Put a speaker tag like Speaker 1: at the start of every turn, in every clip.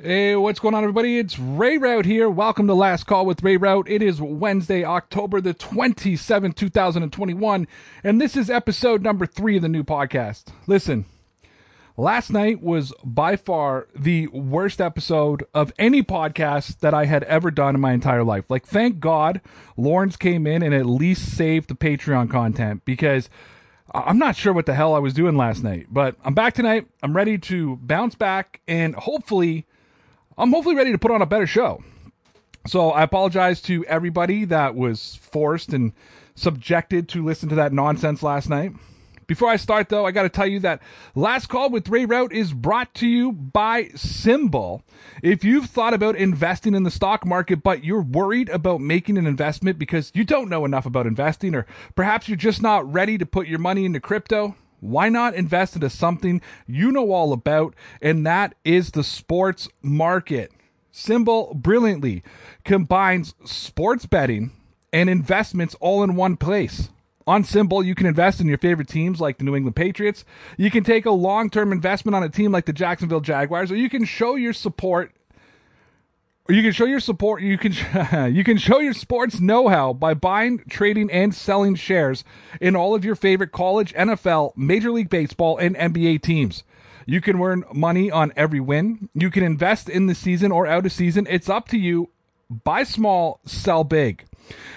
Speaker 1: Hey, what's going on, everybody? It's Ray Rauth here. Welcome to Last Call with Ray Rauth. It is Wednesday, October the 27th, 2021, and this is episode number three of the new podcast. Listen, last night was by far the worst episode of any podcast that I had ever done in my entire life. Like, thank God Lawrence came in and at least saved the Patreon content because I'm not sure what the hell I was doing last night, but I'm back tonight. I'm ready to bounce back and hopefully I'm hopefully ready to put on a better show. So I apologize to everybody that was forced and subjected to listen to that nonsense last night. Before I start, though, I got to tell you that Last Call with Ray Rauth is brought to you by SimBull. If you've thought about investing in the stock market, but you're worried about making an investment because you don't know enough about investing, or perhaps you're just not ready to put your money into crypto, why not invest into something you know all about? And that is the sports market. SimBull brilliantly combines sports betting and investments all in one place. On SimBull, you can invest in your favorite teams like the New England Patriots. You can take a long term investment on a team like the Jacksonville Jaguars, or you can show your support or you can show your support you can you can show your sports know-how by buying trading and selling shares in all of your favorite college nfl major league baseball and nba teams. You can earn money on every win. You can invest in the season or out of season. It's up to you. Buy small sell big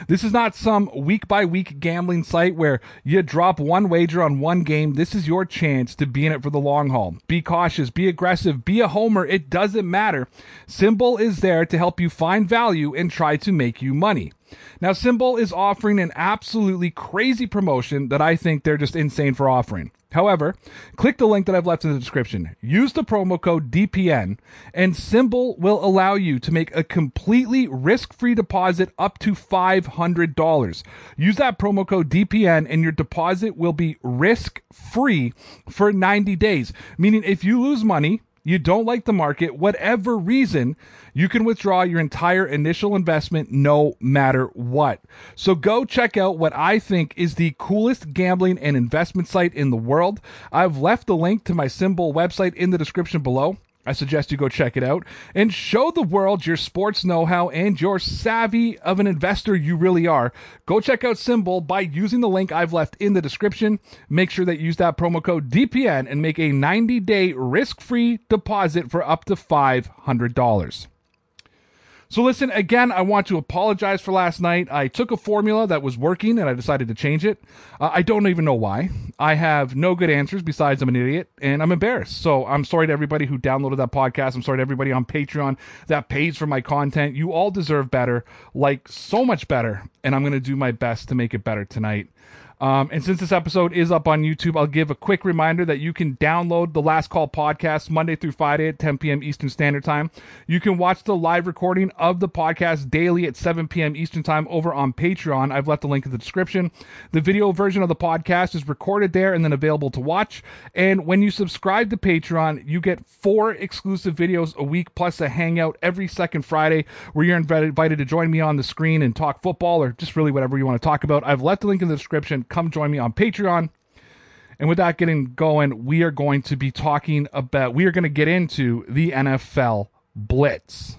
Speaker 1: this is not some week by week gambling site where you drop one wager on one game. This is your chance to be in it for the long haul. Be cautious, be aggressive, be a homer. It doesn't matter. SimBull is there to help you find value and try to make you money. Now, SimBull is offering an absolutely crazy promotion that I think they're just insane for offering. However, click the link that I've left in the description. Use the promo code DPN, and SimBull will allow you to make a completely risk free deposit up to $500. Use that promo code DPN, and your deposit will be risk free for 90 days. Meaning, if you lose money, you don't like the market, whatever reason, you can withdraw your entire initial investment no matter what. So go check out what I think is the coolest gambling and investment site in the world. I've left the link to my SimBull website in the description below. I suggest you go check it out and show the world your sports know how and your savvy of an investor you really are. Go check out SimBull by using the link I've left in the description. Make sure that you use that promo code DPN and make a 90 day risk free deposit for up to $500. So listen, again, I want to apologize for last night. I took a formula that was working and I decided to change it. Uh, I don't even know why. I have no good answers besides I'm an idiot and I'm embarrassed. So I'm sorry to everybody who downloaded that podcast. I'm sorry to everybody on Patreon that pays for my content. You all deserve better, like so much better. And I'm going to do my best to make it better tonight. Um, and since this episode is up on YouTube, I'll give a quick reminder that you can download the Last Call podcast Monday through Friday at 10 p.m. Eastern Standard Time. You can watch the live recording of the podcast daily at 7 p.m. Eastern Time over on Patreon. I've left the link in the description. The video version of the podcast is recorded there and then available to watch. And when you subscribe to Patreon, you get four exclusive videos a week plus a hangout every second Friday where you're invited to join me on the screen and talk football or just really whatever you want to talk about. I've left the link in the description come join me on Patreon. And without getting going, we are going to be talking about, we are going to get into the NFL Blitz.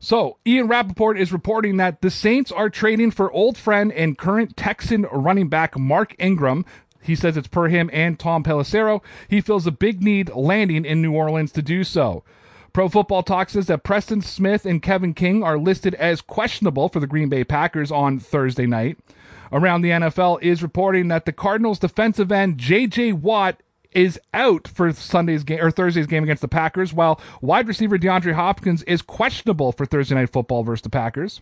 Speaker 1: So, Ian Rapoport is reporting that the Saints are trading for old friend and current Texan running back Mark Ingram. He says it's per him and Tom Pelissero. He feels a big need landing in New Orleans to do so. Pro Football Talk says that Preston Smith and Kevin King are listed as questionable for the Green Bay Packers on Thursday night around the NFL is reporting that the Cardinals defensive end J.J. Watt is out for Sunday's game or Thursday's game against the Packers, while wide receiver DeAndre Hopkins is questionable for Thursday night football versus the Packers.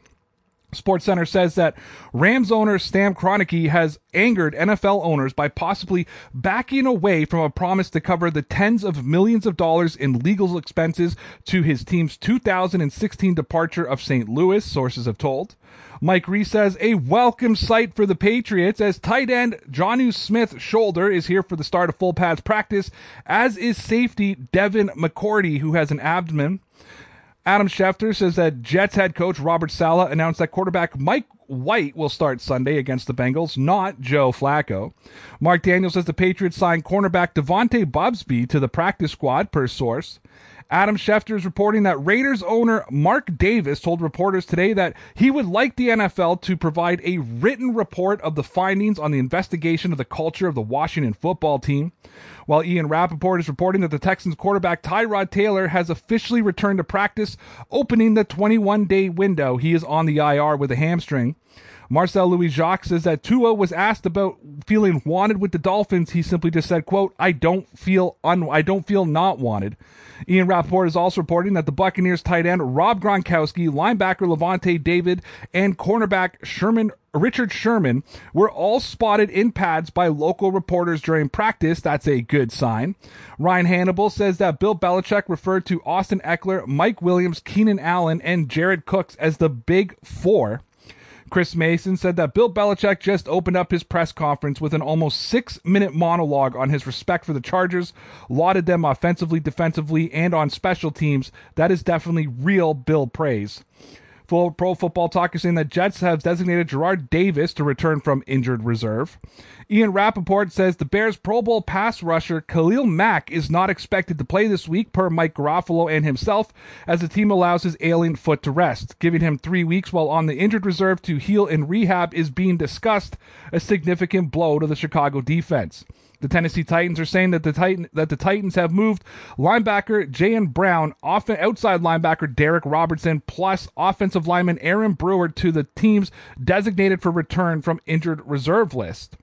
Speaker 1: Sports Center says that Rams owner Stan Kroenke has angered NFL owners by possibly backing away from a promise to cover the tens of millions of dollars in legal expenses to his team's 2016 departure of St. Louis, sources have told. Mike Reiss says a welcome sight for the Patriots as tight end Jonnu Smith shoulder is here for the start of full pads practice, as is safety Devin McCourty, who has an abdomen. Adam Schefter says that Jets head coach Robert Saleh announced that quarterback Mike White will start Sunday against the Bengals, not Joe Flacco. Mark Daniels says the Patriots signed cornerback Devontae Bubsby to the practice squad, per source. Adam Schefter is reporting that Raiders owner Mark Davis told reporters today that he would like the NFL to provide a written report of the findings on the investigation of the culture of the Washington football team. While Ian Rapoport is reporting that the Texans quarterback Tyrod Taylor has officially returned to practice, opening the 21 day window. He is on the IR with a hamstring. Marcel Louis Jacques says that Tua was asked about feeling wanted with the Dolphins. He simply just said, quote, I don't feel un- I don't feel not wanted. Ian Rapoport is also reporting that the Buccaneers tight end Rob Gronkowski, linebacker Lavonte David, and cornerback Sherman Richard Sherman were all spotted in pads by local reporters during practice. That's a good sign. Ryan Hannable says that Bill Belichick referred to Austin Ekeler, Mike Williams, Keenan Allen, and Jared Cooks as the Big Four. Chris Mason said that Bill Belichick just opened up his press conference with an almost six minute monologue on his respect for the Chargers, lauded them offensively, defensively, and on special teams. That is definitely real Bill praise. Pro Football Talk is saying that Jets have designated Jarrad Davis to return from injured reserve. Ian Rapoport says the Bears Pro Bowl pass rusher Khalil Mack is not expected to play this week, per Mike Garafolo and himself, as the team allows his ailing foot to rest. Giving him three weeks while on the injured reserve to heal in rehab is being discussed, a significant blow to the Chicago defense. The Tennessee Titans are saying that the Titan that the Titans have moved linebacker Jayon Brown, off, outside linebacker Derick Roberson, plus offensive lineman Aaron Brewer to the team's designated for return from injured reserve list.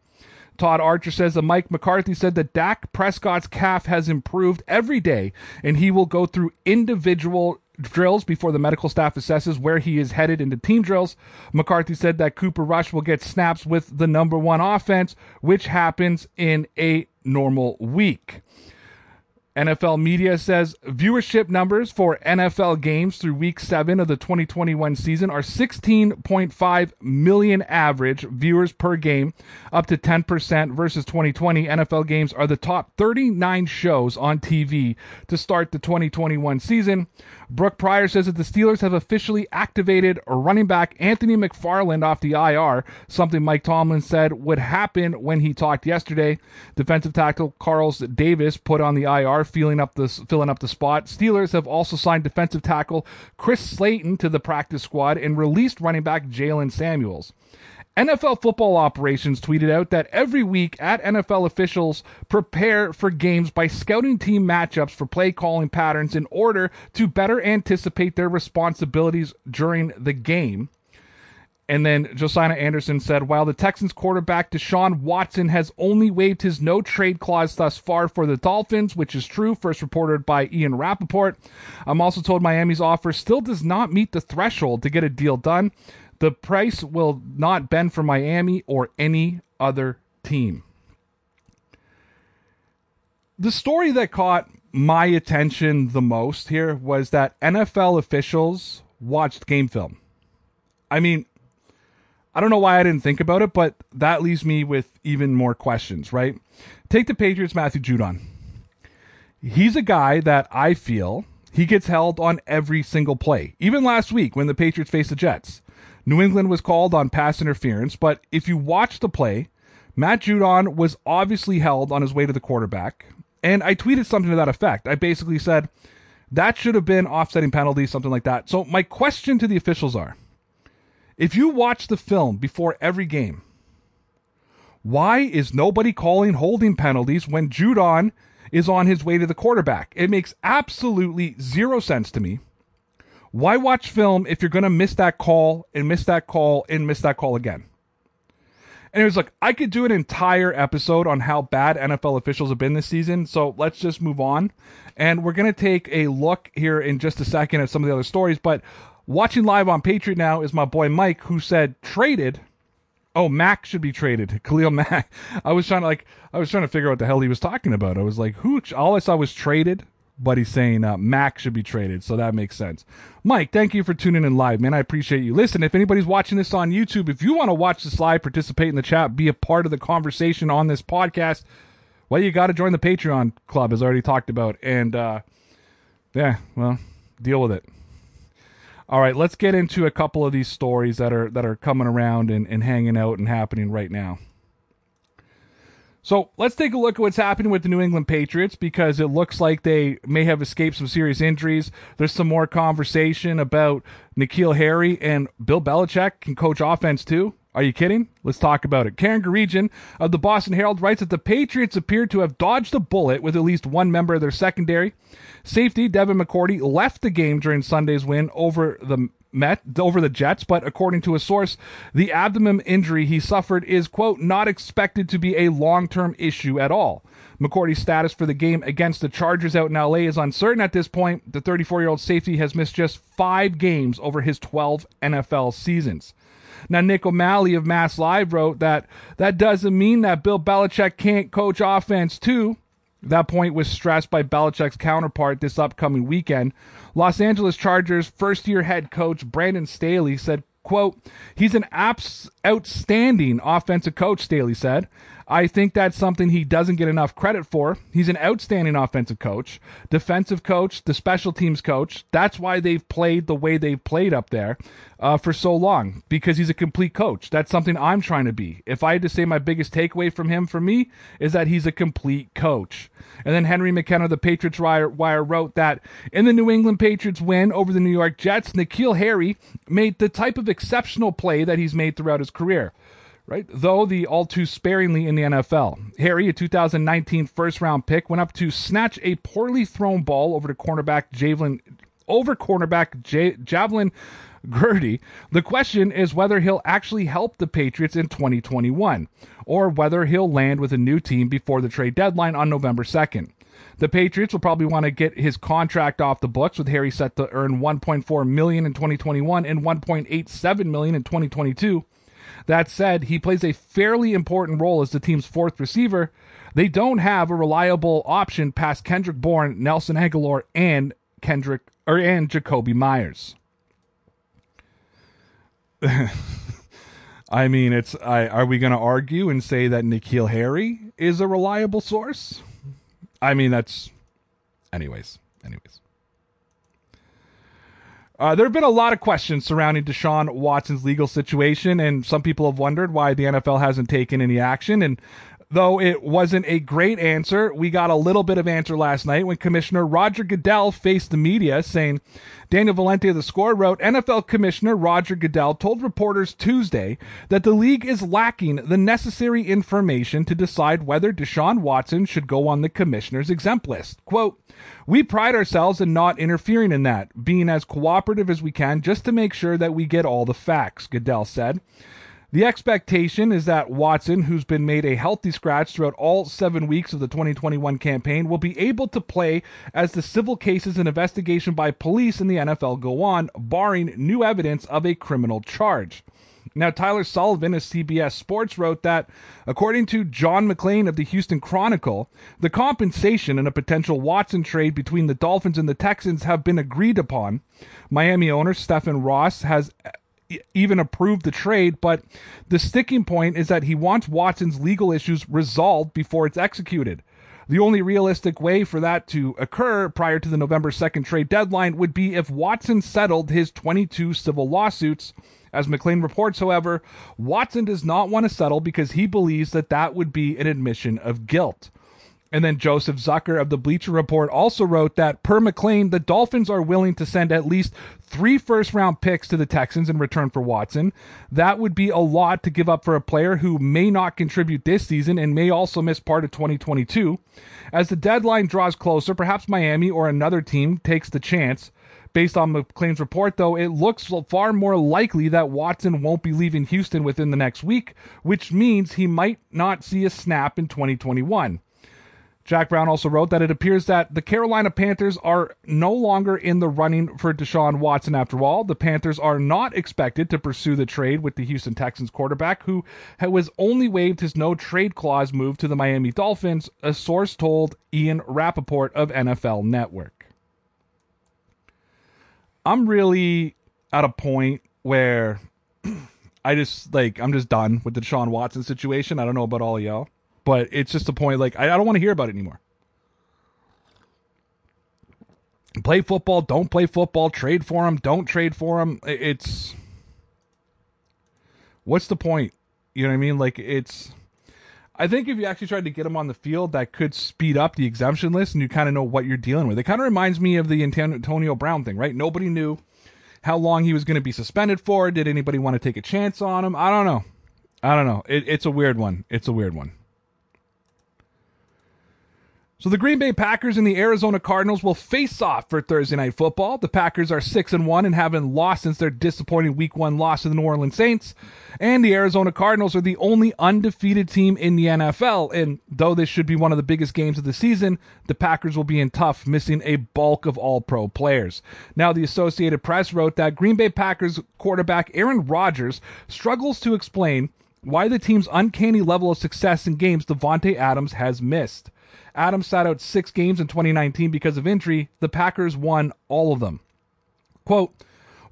Speaker 1: Todd Archer says that Mike McCarthy said that Dak Prescott's calf has improved every day and he will go through individual drills before the medical staff assesses where he is headed into team drills. McCarthy said that Cooper Rush will get snaps with the number one offense, which happens in a normal week. NFL media says viewership numbers for NFL games through week seven of the 2021 season are 16.5 million average viewers per game, up to 10% versus 2020. NFL games are the top 39 shows on TV to start the 2021 season. Brooke Pryor says that the Steelers have officially activated running back Anthony McFarland off the IR, something Mike Tomlin said would happen when he talked yesterday. Defensive tackle Carlos Davis put on the IR, filling up the filling up the spot. Steelers have also signed defensive tackle Chris Slayton to the practice squad and released running back Jaylen Samuels. NFL football operations tweeted out that every week at NFL officials prepare for games by scouting team matchups for play calling patterns in order to better anticipate their responsibilities during the game. And then Josiah Anderson said, while the Texans quarterback Deshaun Watson has only waived his no trade clause thus far for the Dolphins, which is true, first reported by Ian Rapoport. I'm also told Miami's offer still does not meet the threshold to get a deal done. The price will not bend for Miami or any other team. The story that caught my attention the most here was that NFL officials watched game film. I mean, I don't know why I didn't think about it, but that leaves me with even more questions, right? Take the Patriots, Matthew Judon. He's a guy that I feel he gets held on every single play. Even last week when the Patriots faced the Jets, New England was called on pass interference, but if you watch the play, Matt Judon was obviously held on his way to the quarterback. And I tweeted something to that effect. I basically said that should have been offsetting penalty, something like that. So my question to the officials are if you watch the film before every game, why is nobody calling holding penalties when Judon is on his way to the quarterback? It makes absolutely zero sense to me. Why watch film if you're going to miss that call and miss that call and miss that call again? And it was like, I could do an entire episode on how bad NFL officials have been this season. So let's just move on. And we're going to take a look here in just a second at some of the other stories. But watching live on Patriot now is my boy Mike, who said traded. Oh, Mac should be traded. Khalil Mack. I was trying to like, I was trying to figure out what the hell he was talking about. I was like, who? All I saw was traded but he's saying uh, Mack should be traded, so that makes sense. Mike, thank you for tuning in live, man. I appreciate you. Listen, if anybody's watching this on YouTube, if you want to watch this live, participate in the chat, be a part of the conversation on this podcast, well, you got to join the Patreon club, as I already talked about, and uh, yeah, well, deal with it. All right, let's get into a couple of these stories that are that are coming around and, and hanging out and happening right now. So let's take a look at what's happening with the New England Patriots because it looks like they may have escaped some serious injuries. There's some more conversation about N'Keal Harry and Bill Belichick can coach offense too. Are you kidding? Let's talk about it. Karen Guregian of the Boston Herald writes that the Patriots appear to have dodged a bullet with at least one member of their secondary. Safety Devin McCourty left the game during Sunday's win over the Met over the Jets, but according to a source, the abdomen injury he suffered is quote not expected to be a long-term issue at all. McCourty's status for the game against the Chargers out in LA is uncertain at this point. The 34-year-old safety has missed just 5 games over his 12 NFL seasons. Now, Nick O'Malley of Mass Live wrote that that doesn't mean that Bill Belichick can't coach offense too. That point was stressed by Belichick's counterpart this upcoming weekend. Los Angeles Chargers first year head coach Brandon Staley said, quote, he's an abs- outstanding offensive coach, Staley said. I think that's something he doesn't get enough credit for. He's an outstanding offensive coach, defensive coach, the special teams coach. That's why they've played the way they've played up there uh, for so long because he's a complete coach. That's something I'm trying to be. If I had to say my biggest takeaway from him for me is that he's a complete coach. And then Henry McKenna, the Patriots Wire, Wire wrote that in the New England Patriots win over the New York Jets, N'Keal Harry made the type of exceptional play that he's made throughout his career right? Though the all too sparingly in the NFL. Harry, a 2019 first round pick, went up to snatch a poorly thrown ball over to cornerback Javelin over cornerback J- Javelin Guidry. The question is whether he'll actually help the Patriots in 2021 or whether he'll land with a new team before the trade deadline on November 2nd. The Patriots will probably want to get his contract off the books with Harry set to earn 1.4 million in 2021 and 1.87 million in 2022 that said, he plays a fairly important role as the team's fourth receiver. They don't have a reliable option past Kendrick Bourne, Nelson Agholor, and Kendrick or and Jakobi Meyers. I mean, it's. I, are we going to argue and say that N'Keal Harry is a reliable source? I mean, that's. Anyways, anyways. Uh, there have been a lot of questions surrounding Deshaun Watson's legal situation, and some people have wondered why the NFL hasn't taken any action. And though it wasn't a great answer, we got a little bit of answer last night when Commissioner Roger Goodell faced the media saying, Daniel Valenti of the score wrote, NFL Commissioner Roger Goodell told reporters Tuesday that the league is lacking the necessary information to decide whether Deshaun Watson should go on the commissioner's exempt list. Quote, we pride ourselves in not interfering in that, being as cooperative as we can just to make sure that we get all the facts, Goodell said. The expectation is that Watson, who's been made a healthy scratch throughout all seven weeks of the 2021 campaign, will be able to play as the civil cases and investigation by police in the NFL go on, barring new evidence of a criminal charge. Now, Tyler Sullivan of CBS Sports wrote that, according to John McClain of the Houston Chronicle, the compensation in a potential Watson trade between the Dolphins and the Texans have been agreed upon. Miami owner Stephen Ross has even approved the trade, but the sticking point is that he wants Watson's legal issues resolved before it's executed. The only realistic way for that to occur prior to the November 2nd trade deadline would be if Watson settled his 22 civil lawsuits. As McClain reports, however, Watson does not want to settle because he believes that that would be an admission of guilt. And then Joseph Zucker of the Bleacher Report also wrote that, per McClain, the Dolphins are willing to send at least three first round picks to the Texans in return for Watson. That would be a lot to give up for a player who may not contribute this season and may also miss part of 2022. As the deadline draws closer, perhaps Miami or another team takes the chance. Based on McClain's report, though, it looks far more likely that Watson won't be leaving Houston within the next week, which means he might not see a snap in 2021. Jack Brown also wrote that it appears that the Carolina Panthers are no longer in the running for Deshaun Watson after all. The Panthers are not expected to pursue the trade with the Houston Texans quarterback, who was only waived his no trade clause move to the Miami Dolphins, a source told Ian Rapoport of NFL Network. I'm really at a point where I just like I'm just done with the Deshaun Watson situation. I don't know about all y'all. But it's just a point like I, I don't want to hear about it anymore. Play football, don't play football, trade for him, don't trade for him. It's what's the point? You know what I mean? Like it's I think if you actually tried to get him on the field, that could speed up the exemption list, and you kind of know what you're dealing with. It kind of reminds me of the Antonio Brown thing, right? Nobody knew how long he was going to be suspended for. Did anybody want to take a chance on him? I don't know. I don't know. It, it's a weird one. It's a weird one. So the Green Bay Packers and the Arizona Cardinals will face off for Thursday night football. The Packers are 6 and 1 and haven't lost since their disappointing week 1 loss to the New Orleans Saints, and the Arizona Cardinals are the only undefeated team in the NFL. And though this should be one of the biggest games of the season, the Packers will be in tough, missing a bulk of all-pro players. Now the Associated Press wrote that Green Bay Packers quarterback Aaron Rodgers struggles to explain why the team's uncanny level of success in games Davante Adams has missed. Adams sat out six games in 2019 because of injury. The Packers won all of them. Quote,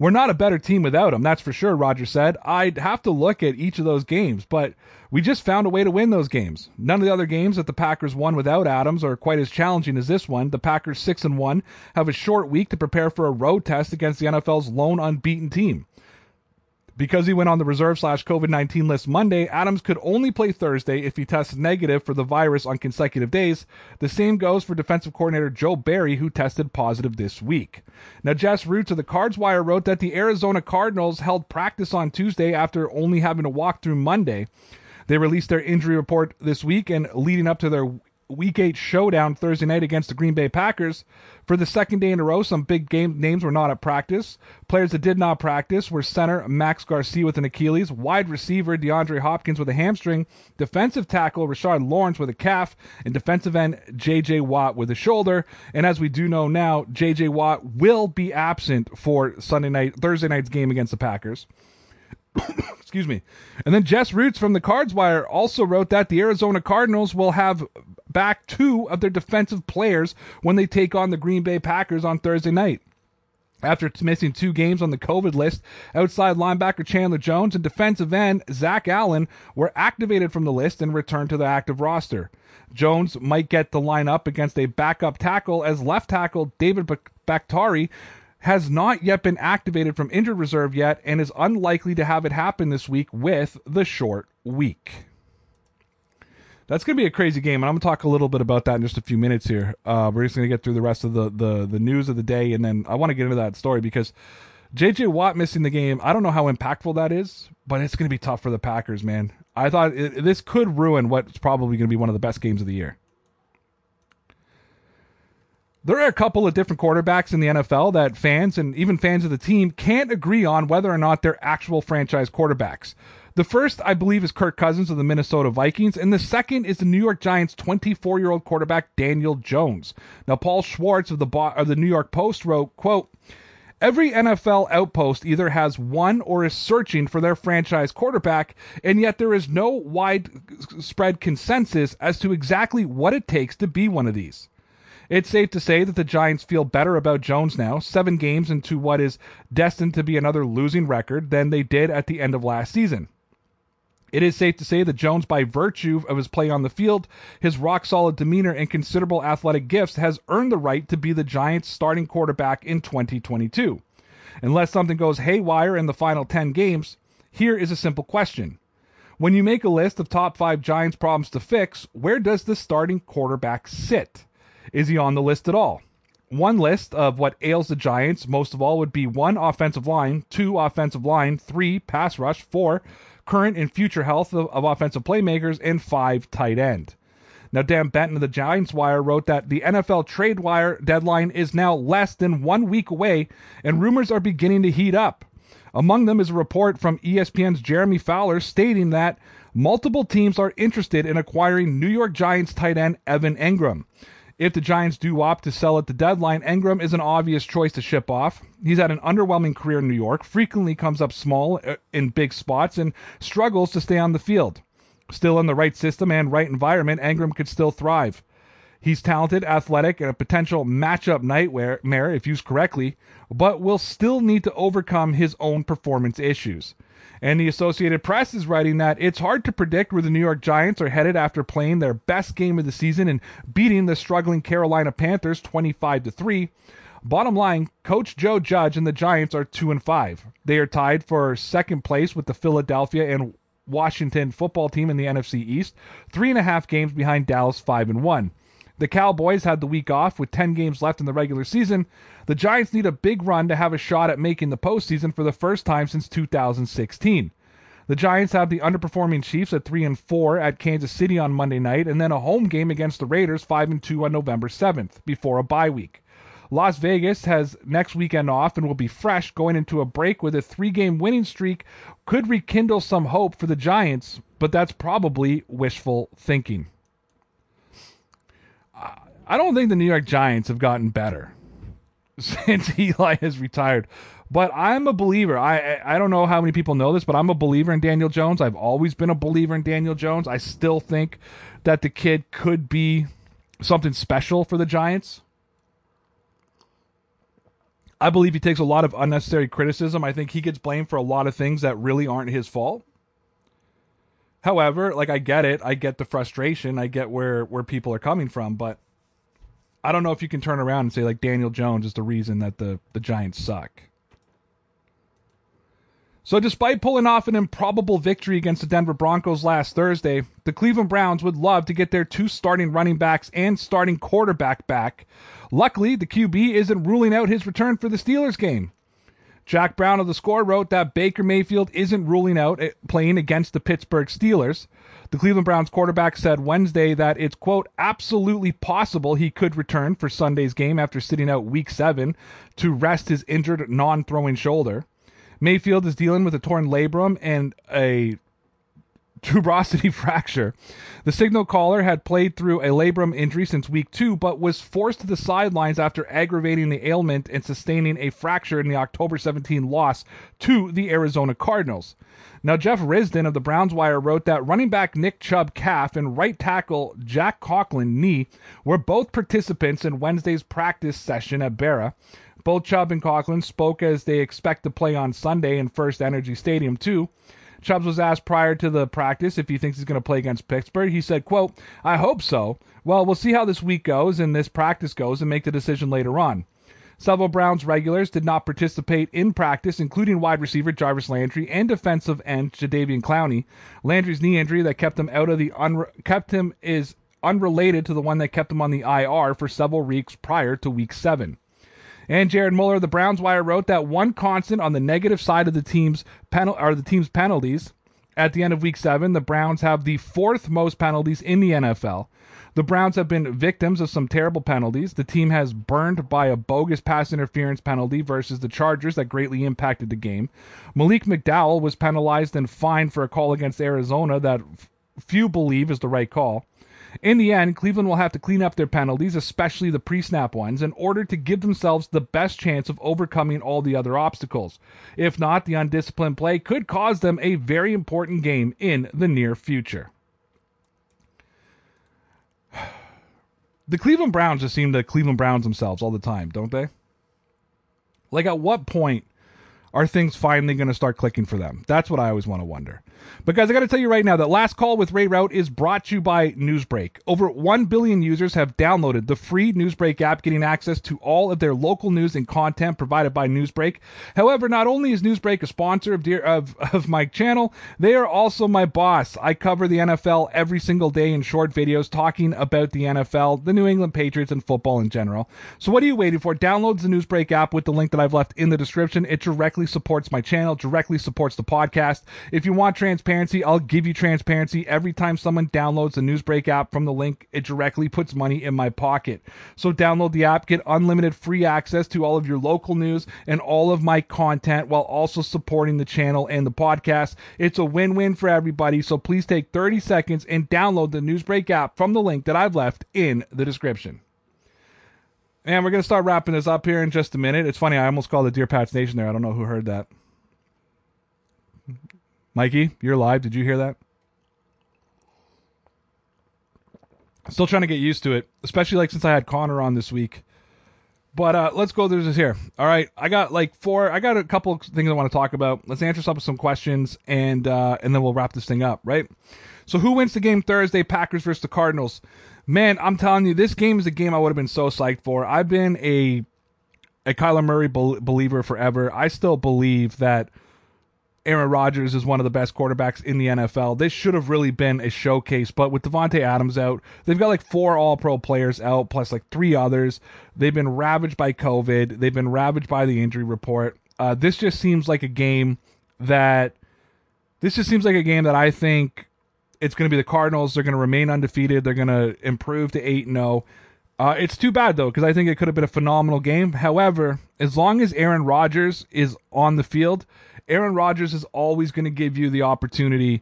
Speaker 1: we're not a better team without him, that's for sure, Roger said. I'd have to look at each of those games, but we just found a way to win those games. None of the other games that the Packers won without Adams are quite as challenging as this one. The Packers 6 and 1 have a short week to prepare for a road test against the NFL's lone unbeaten team. Because he went on the reserve slash COVID 19 list Monday, Adams could only play Thursday if he tests negative for the virus on consecutive days. The same goes for defensive coordinator Joe Barry, who tested positive this week. Now, Jess Roots of the Cards Wire wrote that the Arizona Cardinals held practice on Tuesday after only having to walk through Monday. They released their injury report this week, and leading up to their Week 8 showdown Thursday night against the Green Bay Packers. For the second day in a row, some big game names were not at practice. Players that did not practice were center Max Garcia with an Achilles, wide receiver DeAndre Hopkins with a hamstring, defensive tackle Rashard Lawrence with a calf, and defensive end J.J. Watt with a shoulder. And as we do know now, J.J. Watt will be absent for Sunday night, Thursday night's game against the Packers. Excuse me. And then Jess Roots from the Cards Wire also wrote that the Arizona Cardinals will have back two of their defensive players when they take on the Green Bay Packers on Thursday night. After missing two games on the COVID list, outside linebacker Chandler Jones and defensive end Zach Allen were activated from the list and returned to the active roster. Jones might get the line up against a backup tackle as left tackle David Bakhtiari has not yet been activated from injured reserve yet and is unlikely to have it happen this week with the short week. That's going to be a crazy game, and I'm going to talk a little bit about that in just a few minutes here. Uh, we're just going to get through the rest of the, the, the news of the day, and then I want to get into that story because J.J. Watt missing the game, I don't know how impactful that is, but it's going to be tough for the Packers, man. I thought it, this could ruin what's probably going to be one of the best games of the year. There are a couple of different quarterbacks in the NFL that fans and even fans of the team can't agree on whether or not they're actual franchise quarterbacks. The first, I believe, is Kirk Cousins of the Minnesota Vikings, and the second is the New York Giants' 24-year-old quarterback Daniel Jones. Now, Paul Schwartz of the of the New York Post wrote, "quote Every NFL outpost either has one or is searching for their franchise quarterback, and yet there is no widespread consensus as to exactly what it takes to be one of these. It's safe to say that the Giants feel better about Jones now, seven games into what is destined to be another losing record, than they did at the end of last season. It is safe to say that Jones, by virtue of his play on the field, his rock solid demeanor, and considerable athletic gifts, has earned the right to be the Giants' starting quarterback in 2022. Unless something goes haywire in the final 10 games, here is a simple question. When you make a list of top five Giants problems to fix, where does the starting quarterback sit? Is he on the list at all? One list of what ails the Giants most of all would be one offensive line, two offensive line, three pass rush, four current and future health of, of offensive playmakers, and five tight end. Now, Dan Benton of the Giants Wire wrote that the NFL trade wire deadline is now less than one week away, and rumors are beginning to heat up. Among them is a report from ESPN's Jeremy Fowler stating that multiple teams are interested in acquiring New York Giants tight end Evan Engram. If the Giants do opt to sell at the deadline, Engram is an obvious choice to ship off. He's had an underwhelming career in New York, frequently comes up small uh, in big spots, and struggles to stay on the field. Still in the right system and right environment, Engram could still thrive. He's talented, athletic, and a potential matchup nightmare if used correctly, but will still need to overcome his own performance issues. And the Associated Press is writing that it's hard to predict where the New York Giants are headed after playing their best game of the season and beating the struggling Carolina Panthers 25 to 3. Bottom line, coach Joe Judge and the Giants are 2 and 5. They are tied for second place with the Philadelphia and Washington football team in the NFC East, three and a half games behind Dallas, five and one. The Cowboys had the week off with 10 games left in the regular season. The Giants need a big run to have a shot at making the postseason for the first time since 2016. The Giants have the underperforming Chiefs at 3 and 4 at Kansas City on Monday night and then a home game against the Raiders 5 and 2 on November 7th before a bye week. Las Vegas has next weekend off and will be fresh going into a break with a 3-game winning streak could rekindle some hope for the Giants, but that's probably wishful thinking. I don't think the New York Giants have gotten better since Eli has retired. But I'm a believer. I I don't know how many people know this, but I'm a believer in Daniel Jones. I've always been a believer in Daniel Jones. I still think that the kid could be something special for the Giants. I believe he takes a lot of unnecessary criticism. I think he gets blamed for a lot of things that really aren't his fault. However, like I get it. I get the frustration. I get where where people are coming from, but I don't know if you can turn around and say like Daniel Jones is the reason that the, the Giants suck. So, despite pulling off an improbable victory against the Denver Broncos last Thursday, the Cleveland Browns would love to get their two starting running backs and starting quarterback back. Luckily, the QB isn't ruling out his return for the Steelers game. Jack Brown of the score wrote that Baker Mayfield isn't ruling out eh, playing against the Pittsburgh Steelers. The Cleveland Browns quarterback said Wednesday that it's, quote, absolutely possible he could return for Sunday's game after sitting out week seven to rest his injured non throwing shoulder. Mayfield is dealing with a torn labrum and a tuberosity fracture. The signal caller had played through a labrum injury since week two, but was forced to the sidelines after aggravating the ailment and sustaining a fracture in the October 17 loss to the Arizona Cardinals. Now, Jeff Risdon of the Browns Wire wrote that running back Nick Chubb calf and right tackle Jack Conklin knee were both participants in Wednesday's practice session at Berea. Both Chubb and Conklin spoke as they expect to play on Sunday in First Energy Stadium, too. Chubbs was asked prior to the practice if he thinks he's going to play against Pittsburgh. He said, quote, I hope so. Well, we'll see how this week goes and this practice goes and make the decision later on. Several Browns regulars did not participate in practice, including wide receiver Jarvis Landry and defensive end Jadeveon Clowney. Landry's knee injury that kept him out of the unre- kept him is unrelated to the one that kept him on the IR for several weeks prior to Week Seven. And Jared Mueller, the Browns wire, wrote that one constant on the negative side of the team's penal- are the team's penalties. At the end of Week Seven, the Browns have the fourth most penalties in the NFL. The Browns have been victims of some terrible penalties. The team has burned by a bogus pass interference penalty versus the Chargers that greatly impacted the game. Malik McDowell was penalized and fined for a call against Arizona that few believe is the right call. In the end, Cleveland will have to clean up their penalties, especially the pre snap ones, in order to give themselves the best chance of overcoming all the other obstacles. If not, the undisciplined play could cause them a very important game in the near future. the Cleveland Browns just seem to Cleveland Browns themselves all the time, don't they? Like, at what point are things finally going to start clicking for them? That's what I always want to wonder. But guys, I got to tell you right now that Last Call with Ray Rauth is brought to you by Newsbreak. Over 1 billion users have downloaded the free Newsbreak app, getting access to all of their local news and content provided by Newsbreak. However, not only is Newsbreak a sponsor of, dear, of, of my channel, they are also my boss. I cover the NFL every single day in short videos talking about the NFL, the New England Patriots, and football in general. So what are you waiting for? Download the Newsbreak app with the link that I've left in the description. It directly supports my channel, directly supports the podcast. If you want transparency, I'll give you transparency every time someone downloads the Newsbreak app from the link. It directly puts money in my pocket. So download the app, get unlimited free access to all of your local news and all of my content while also supporting the channel and the podcast. It's a win-win for everybody. So please take 30 seconds and download the Newsbreak app from the link that I've left in the description. And we're going to start wrapping this up here in just a minute. It's funny, I almost called it Dear Pats Nation there. I don't know who heard that. Mikey, you're live. Did you hear that? Still trying to get used to it, especially like since I had Connor on this week. But uh, let's go through this here. All right, I got like four. I got a couple things I want to talk about. Let's answer some some questions, and uh, and then we'll wrap this thing up. Right. So who wins the game Thursday? Packers versus the Cardinals. Man, I'm telling you, this game is a game I would have been so psyched for. I've been a a Kyler Murray be- believer forever. I still believe that Aaron Rodgers is one of the best quarterbacks in the NFL. This should have really been a showcase, but with Davante Adams out, they've got like four All Pro players out, plus like three others. They've been ravaged by COVID. They've been ravaged by the injury report. Uh, this just seems like a game that this just seems like a game that I think it's going to be the Cardinals. They're going to remain undefeated. They're going to improve to eight and zero. Oh. Uh, it's too bad though because I think it could have been a phenomenal game. However, as long as Aaron Rodgers is on the field, Aaron Rodgers is always going to give you the opportunity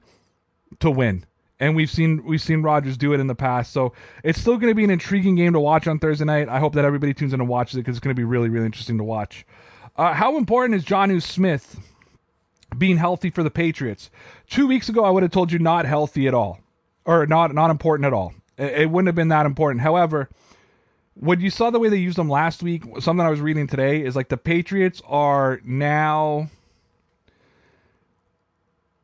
Speaker 1: to win. And we've seen we've seen Rodgers do it in the past, so it's still going to be an intriguing game to watch on Thursday night. I hope that everybody tunes in and watches it because it's going to be really really interesting to watch. Uh, how important is Jonnu Smith being healthy for the Patriots? Two weeks ago, I would have told you not healthy at all, or not not important at all. It, it wouldn't have been that important. However, when you saw the way they used them last week, something I was reading today is like the Patriots are now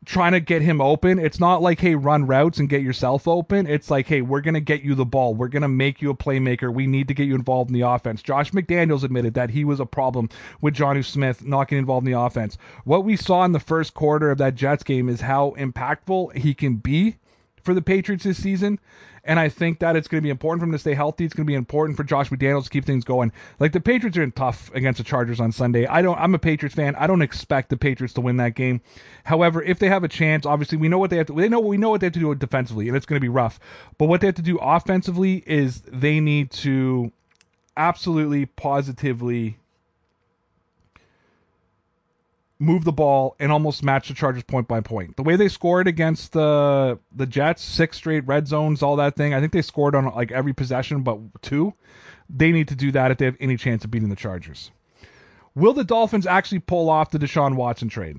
Speaker 1: trying to get him open. It's not like, hey, run routes and get yourself open. It's like, hey, we're going to get you the ball. We're going to make you a playmaker. We need to get you involved in the offense. Josh McDaniels admitted that he was a problem with Jonnu Smith not getting involved in the offense. What we saw in the first quarter of that Jets game is how impactful he can be for the Patriots this season. And I think that it's going to be important for him to stay healthy. It's going to be important for Josh McDaniels to keep things going. Like the Patriots are in tough against the Chargers on Sunday. I don't. I'm a Patriots fan. I don't expect the Patriots to win that game. However, if they have a chance, obviously we know what they have to. They know we know what they have to do defensively, and it's going to be rough. But what they have to do offensively is they need to absolutely positively move the ball and almost match the Chargers point by point. The way they scored against the the Jets, six straight red zones, all that thing. I think they scored on like every possession but two. They need to do that if they have any chance of beating the Chargers. Will the Dolphins actually pull off the Deshaun Watson trade?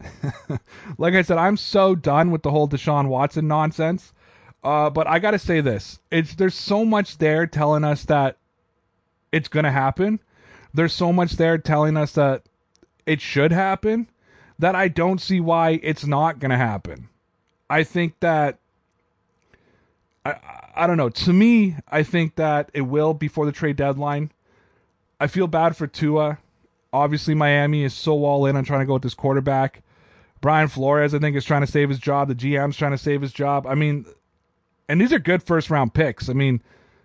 Speaker 1: like I said, I'm so done with the whole Deshaun Watson nonsense. Uh, but I gotta say this: it's there's so much there telling us that it's gonna happen. There's so much there telling us that it should happen that I don't see why it's not going to happen. I think that I I don't know. To me, I think that it will before the trade deadline. I feel bad for Tua. Obviously, Miami is so all in on trying to go with this quarterback. Brian Flores, I think, is trying to save his job. The GM's trying to save his job. I mean, and these are good first round picks. I mean,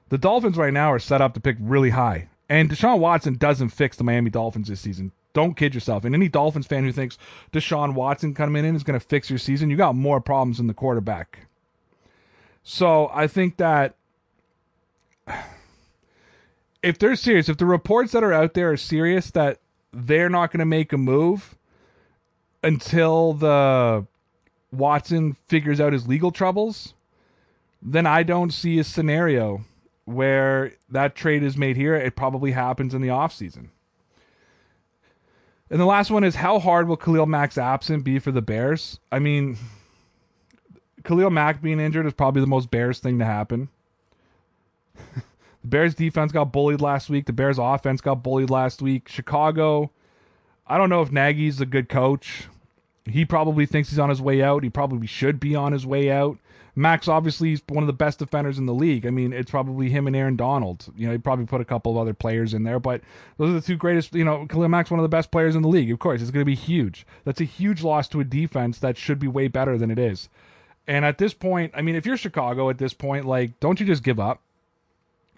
Speaker 1: the Dolphins right now are set up to pick really high. And Deshaun Watson doesn't fix the Miami Dolphins this season. Don't kid yourself. And any Dolphins fan who thinks Deshaun Watson coming in is going to fix your season, you got more problems than the quarterback. So I think that if they're serious, if the reports that are out there are serious that they're not going to make a move until the Watson figures out his legal troubles, then I don't see a scenario where that trade is made here. It probably happens in the offseason. And the last one is how hard will Khalil Mack's absent be for the Bears? I mean, Khalil Mack being injured is probably the most Bears thing to happen. the Bears defense got bullied last week. The Bears offense got bullied last week. Chicago, I don't know if Nagy's a good coach. He probably thinks he's on his way out. He probably should be on his way out. Max obviously is one of the best defenders in the league. I mean, it's probably him and Aaron Donald. You know, he probably put a couple of other players in there, but those are the two greatest. You know, Khalil Mack's one of the best players in the league. Of course, it's going to be huge. That's a huge loss to a defense that should be way better than it is. And at this point, I mean, if you're Chicago at this point, like, don't you just give up?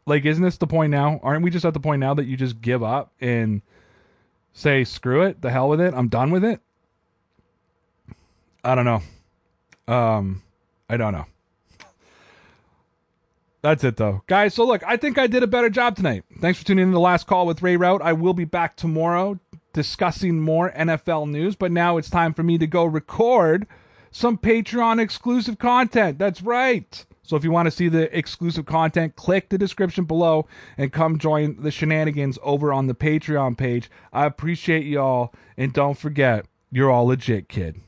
Speaker 1: Like, isn't this the point now? Aren't we just at the point now that you just give up and say, screw it, the hell with it, I'm done with it? I don't know. Um, I don't know. That's it though. Guys, so look, I think I did a better job tonight. Thanks for tuning in to the last call with Ray Rauth. I will be back tomorrow discussing more NFL news, but now it's time for me to go record some Patreon exclusive content. That's right. So if you want to see the exclusive content, click the description below and come join the shenanigans over on the Patreon page. I appreciate y'all and don't forget, you're all legit, kid.